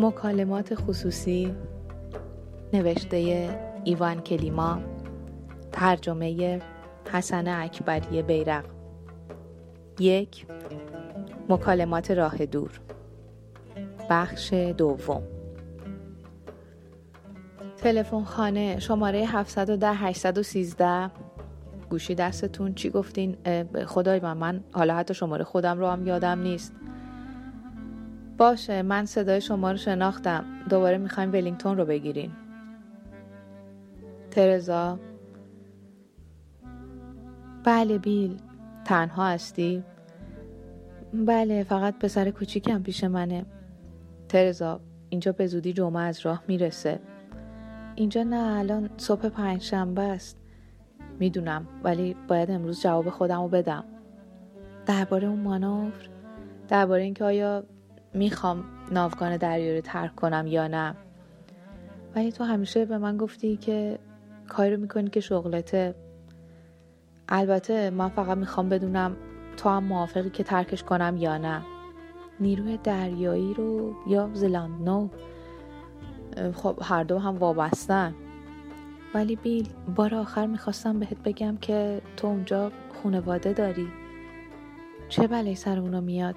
مکالمات خصوصی نوشته ایوان کلیما ترجمه حسن اکبری بیرق. یک مکالمات راه دور. بخش دوم. تلفن خانه شماره 710 813 گوشی دستتون چی گفتین؟ خدای من من حالا حتی شماره خودم رو هم یادم نیست. باشه من صدای شما رو شناختم. دوباره می‌خوایم ولینگتون رو بگیرین. ترزا. بله بیل. تنها هستی؟ بله فقط پسر کوچیکم پیش منه. ترزا اینجا به زودی جمعه از راه می‌رسه. اینجا نه الان صبح پنج شنبه است. می‌دونم ولی باید امروز جواب خودم رو بدم. درباره اون مانور؟ درباره اینکه آیا می‌خوام ناوگان دریا رو ترک کنم یا نه؟ ولی تو همیشه به من گفتی که کاری رو می‌کنی که شغلته. البته من فقط می‌خوام بدونم تو هم موافقی که ترکش کنم یا نه. نیروی دریایی رو یا زلاند نو خب هر دو هم وابستن. ولی بیل بار آخر می‌خواستم بهت بگم که تو اونجا خونواده داری. چه بلایی سر اونا میاد؟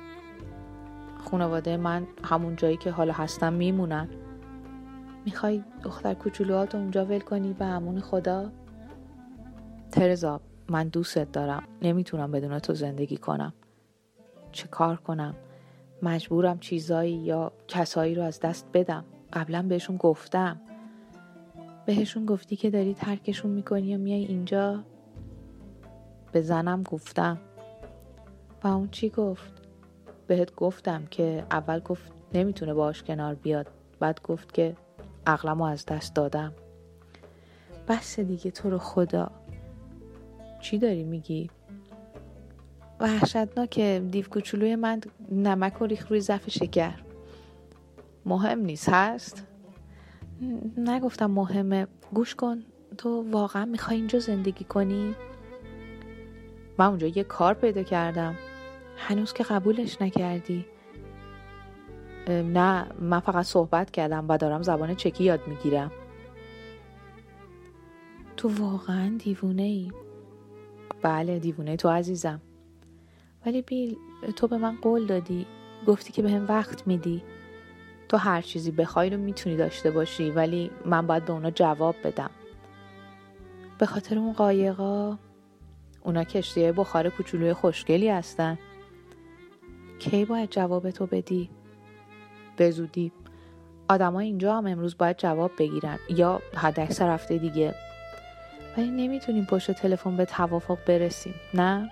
خانواده من همون جایی که حالا هستم میمونن. می‌خوای دختر کوچولوهات اونجا ول کنی به امون خدا؟ ترزا من دوستت دارم. نمی‌تونم بدون تو زندگی کنم. چه کار کنم؟ مجبورم چیزایی یا کسایی رو از دست بدم. قبلا بهشون گفتم. بهشون گفتی که داری ترکشون می‌کنی و میای اینجا؟ به زنم گفتم. و اون چی گفت؟ بهت گفتم که اول گفت نمی‌تونه باش کنار بیاد بعد گفت که عقلمو از دست دادم. بس دیگه تو رو خدا. چی داری میگی؟ وحشتناکه. دیو کوچولوی من نمک و ریخ روی ظرف شکر. مهم نیست هست؟ نگفتم مهمه. گوش کن. تو واقعا می‌خوای اینجا زندگی کنی؟ من اونجا یه کار پیدا کردم. هنوز که قبولش نکردی. نه من فقط صحبت کردم و دارم زبان چکی یاد می‌گیرم. تو واقعا دیوونه ای. بله دیوونه تو عزیزم. ولی بیل تو به من قول دادی. گفتی که به هم وقت میدی. تو هر چیزی بخوای رو می‌تونی داشته باشی ولی من باید به اونا جواب بدم. به خاطر اون قایقا اونا کشتی بخار کوچولوی خوشگلی هستن. کی باید جواب تو بدی؟ به زودی. اینجا هم امروز باید جواب بگیرن یا حد اکثر هفته دیگه. ولی نمی‌تونیم پشت تلفن به توافق برسیم نه؟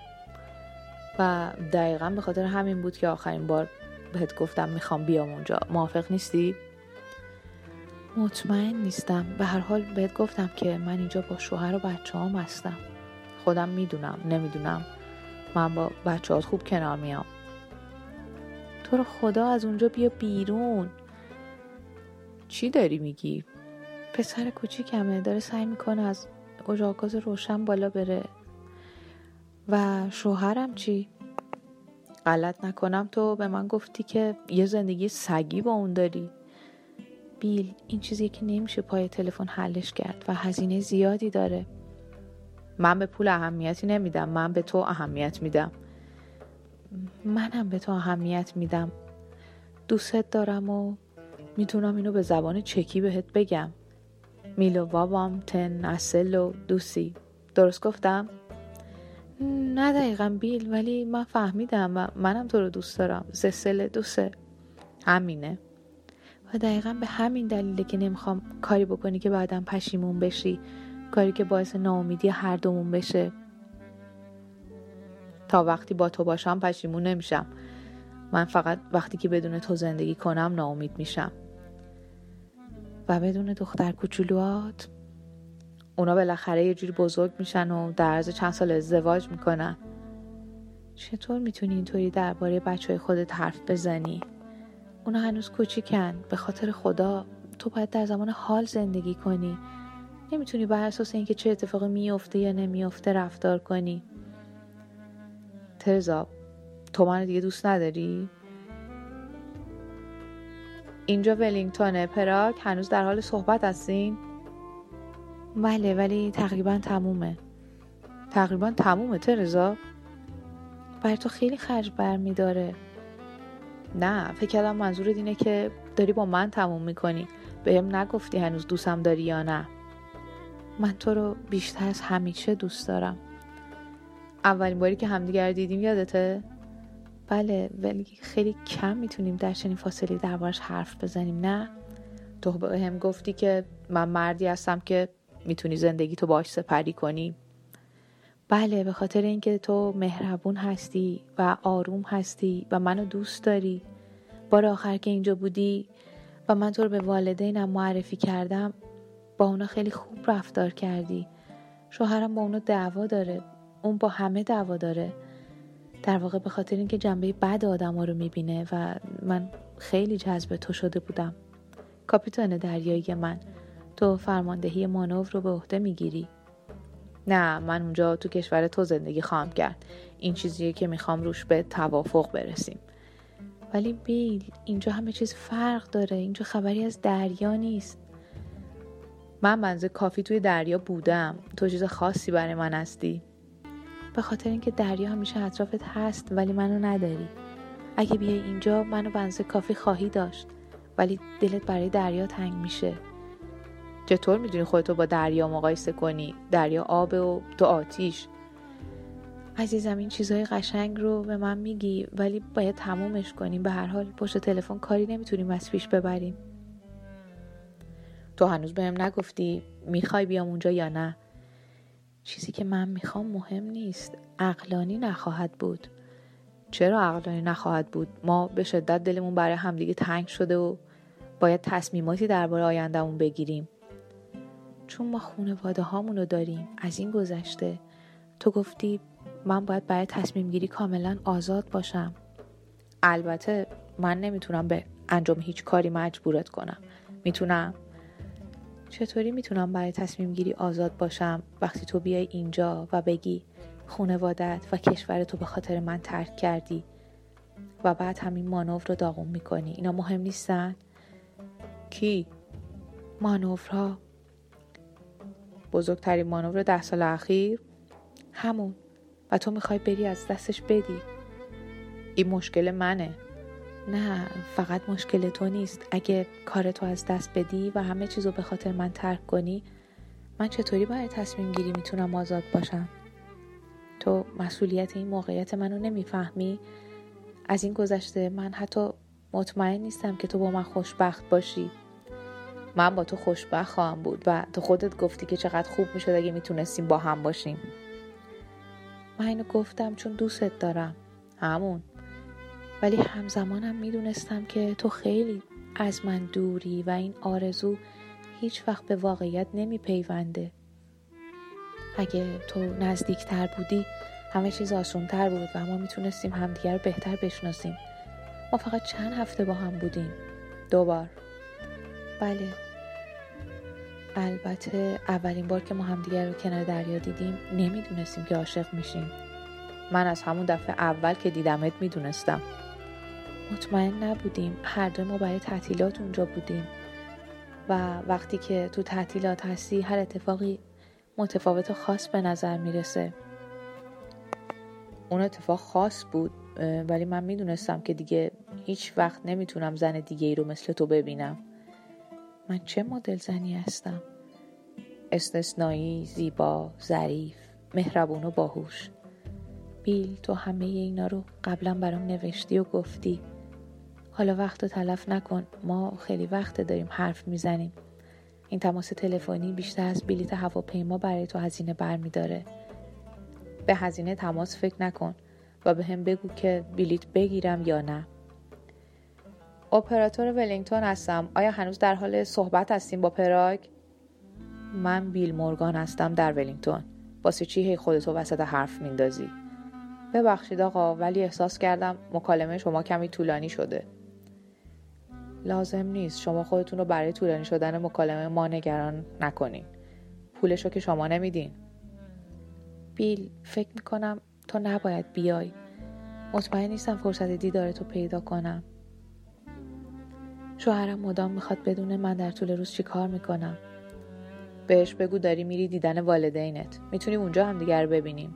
و دقیقا به خاطر همین بود که آخرین بار بهت گفتم می‌خوام بیام اونجا. موافق نیستی؟ مطمئن نیستم. به هر حال بهت گفتم که من اینجا با شوهر و بچه هستم. خودم می‌دونم نمی‌دونم. من با بچه خوب کنار میام. تو رو خدا از اونجا بیا بیرون. چی داری میگی؟ پسر کوچیکمه داره سعی می‌کنه از اجاقاز روشن بالا بره. و شوهرم چی؟ غلط نکنم تو به من گفتی که یه زندگی سگی با اون داری. بیل این چیزی که نمیشه پای تلفن حلش کرد و هزینه زیادی داره. من به پول اهمیتی نمیدم من به تو اهمیت میدم. منم به تو اهمیت میدم. دوستت دارم و می‌تونم اینو به زبان چکی بهت بگم. میلو بابام تن اصل و دوسی. درست گفتم؟ نه دقیقا بیل ولی من فهمیدم و منم تو رو دوست دارم. زسل دوسته همینه. و دقیقا به همین دلیله که نمی‌خوام کاری بکنی که بعدم پشیمون بشی. کاری که باعث ناامیدی هر دومون بشه. تا وقتی با تو باشم پشیمون نمیشم. من فقط وقتی که بدون تو زندگی کنم ناامید میشم. و بدون دختر کوچولوات اونا بالاخره یه جوری بزرگ میشن و در عرض چند سال ازدواج می‌کنن. چطور می‌تونی اینطوری درباره بچه های خودت حرف بزنی؟ اونا هنوز کوچیکن. به خاطر خدا تو باید در زمان حال زندگی کنی. نمی‌تونی بر اساس اینکه چه اتفاقی میفته یا نمیفته رفتار کنی. ترزا تو من دیگه دوست نداری؟ اینجا ولینگتونه پراگ هنوز در حال صحبت هستین؟ بله ولی تقریبا تمومه. تقریبا تمومه ترزا؟ بر تو خیلی خرج برمیداره نه فکر کردم منظور اینه که داری با من تموم می‌کنی. بهم نگفتی هنوز دوستم داری یا نه. من تو رو بیشتر از همیشه دوست دارم. اولین باری که همدیگر دیدیم یادته؟ بله ولی خیلی کم می‌تونیم در چنین فاصله دربارش حرف بزنیم نه؟ تو به هم گفتی که من مردی هستم که می‌تونی زندگی تو باش سپری کنی. بله به خاطر اینکه تو مهربون هستی و آروم هستی و منو دوست داری. بار آخر که اینجا بودی و من تو رو به والدینم معرفی کردم با اونا خیلی خوب رفتار کردی. شوهرم با اونا دعوا داره. اون با همه دعوا داره. در واقع به خاطر اینکه جنبه بد آدم ها رو می‌بینه و من خیلی جذب تو شده بودم. کاپیتان دریایی من تو فرماندهی مانور رو به عهده می‌گیری. نه من اونجا تو کشور تو زندگی خواهم کرد. این چیزیه که می‌خوام روش به توافق برسیم. ولی بیل اینجا همه چیز فرق داره. اینجا خبری از دریا نیست. من منزه کافی توی دریا بودم. تو چیز خاصی برای من هستی. به خاطر اینکه دریا همیشه اطرافت هست ولی منو نداری. اگه بیای اینجا منو بنزه کافی خواهی داشت ولی دلت برای دریا تنگ میشه. چطور می‌دونی خودتو با دریا مقایسه کنی؟ دریا آب و تو آتیش. عزیزم این چیزهای قشنگ رو به من میگی ولی باید تمومش کنیم به هر حال پشت تلفن کاری نمی‌تونیم از پیش ببریم. تو هنوز بهم نگفتی می‌خوای بیام اونجا یا نه؟ چیزی که من می‌خوام مهم نیست. عقلانی نخواهد بود. چرا عقلانی نخواهد بود؟ ما به شدت دلمون برای همدیگه تنگ شده و باید تصمیماتی درباره آیندهمون بگیریم. چون ما خانواده هامون رو داریم از این گذشته. تو گفتی من باید برای تصمیم گیری کاملا آزاد باشم. البته من نمی‌تونم به انجام هیچ کاری مجبورت کنم. می‌تونم؟ چطوری می‌تونم برای تصمیم گیری آزاد باشم؟ وقتی تو بیای اینجا و بگی خونوادت و کشور تو به خاطر من ترک کردی و بعد همین مانور رو داغون می‌کنی. اینا مهم نیستن؟ کی؟ مانورها. بزرگترین مانور ده سال اخیر؟ همون. و تو می‌خوای بری از دستش بدی. این مشکل منه. نه فقط مشکل تو نیست. اگه کار تو از دست بدی و همه چیزو به خاطر من ترک کنی من چطوری باید تصمیم گیری می‌تونم آزاد باشم؟ تو مسئولیت این موقعیت منو نمی‌فهمی؟ از این گذشته من حتی مطمئن نیستم که تو با من خوشبخت باشی. من با تو خوشبخت خواهم بود و تو خودت گفتی که چقدر خوب می‌شد اگه می‌تونستیم با هم باشیم. من اینو گفتم چون دوستت دارم. همون. ولی همزمانم می‌دونستم که تو خیلی از من دوری و این آرزو هیچ وقت به واقعیت نمیپیونده. اگه تو نزدیکتر بودی همه چیز آسونتر بود و ما می‌تونستیم همدیگر رو بهتر بشناسیم. ما فقط چند هفته با هم بودیم؟ دوبار بله. البته اولین بار که ما همدیگر رو کنار دریا دیدیم نمی‌دونستیم که عاشق میشیم. من از همون دفعه اول که دیدمت می‌دونستم. مطمئن نبودیم. هر دو ما برای تعطیلات اونجا بودیم. و وقتی که تو تعطیلات هستی هر اتفاقی متفاوت و خاص به نظر می‌رسه. اون اتفاق خاص بود ولی من می‌دونستم که دیگه هیچ وقت نمی‌تونم زن دیگه ای رو مثل تو ببینم. من چه مدل زنی هستم؟ استثنایی زیبا ظریف مهربون و باهوش. بیل تو همه اینا رو قبلا برام نوشتی و گفتی. حالا وقت رو تلف نکن. ما خیلی وقت داریم حرف می‌زنیم. این تماس تلفنی بیشتر از بلیت هواپیما برای تو هزینه برمیداره. به هزینه تماس فکر نکن و به هم بگو که بلیت بگیرم یا نه. اپراتور ولینگتون هستم. آیا هنوز در حال صحبت هستیم با پراگ؟ من بیل مورگان هستم در ولینگتون. واسه چی هی خودتو وسط حرف میندازی؟ ببخشید آقا ولی احساس کردم مکالمه شما کمی طولانی شده. لازم نیست. شما خودتون رو برای طولانی شدن مکالمه ما نگران نکنین. پولش رو که شما نمیدین. بیل فکر می‌کنم تو نباید بیای. مطمئن نیستم فرصت دیدار تو پیدا کنم. شوهرم مدام می‌خواد بدونه من در طول روز چی کار می‌کنم. بهش بگو داری میری دیدن والدینت. می‌تونیم اونجا هم دیگر ببینیم.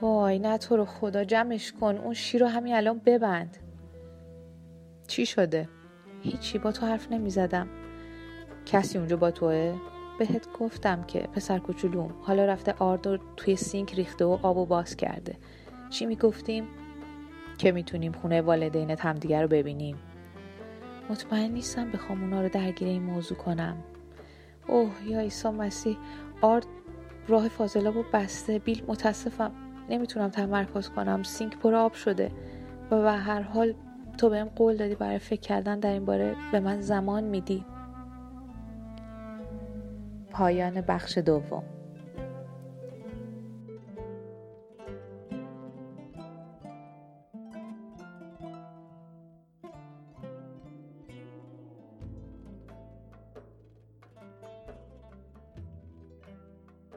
وای نه تو رو خدا جمعش کن. اون شیر رو همین الان ببند. چی شده؟ هیچی با تو حرف نمی‌زدم. کسی اونجا با توه؟ بهت گفتم که پسر کوچولوم. حالا رفته آرد توی سینک ریخته و آب باز کرده. چی می‌گفتیم؟ که می‌تونیم خونه والدینت همدیگه رو ببینیم. مطمئن نیستم بخوام اونا رو درگیر این موضوع کنم. اوه یا عیسی مسیح. آرد راه فاضلابو بسته. بیل متاسفم. نمی‌تونم تمرکز کنم. سینک پر آب شده. و به هر حال تو بهم قول دادی برای فکر کردن در این باره به من زمان میدی. پایان بخش دوم.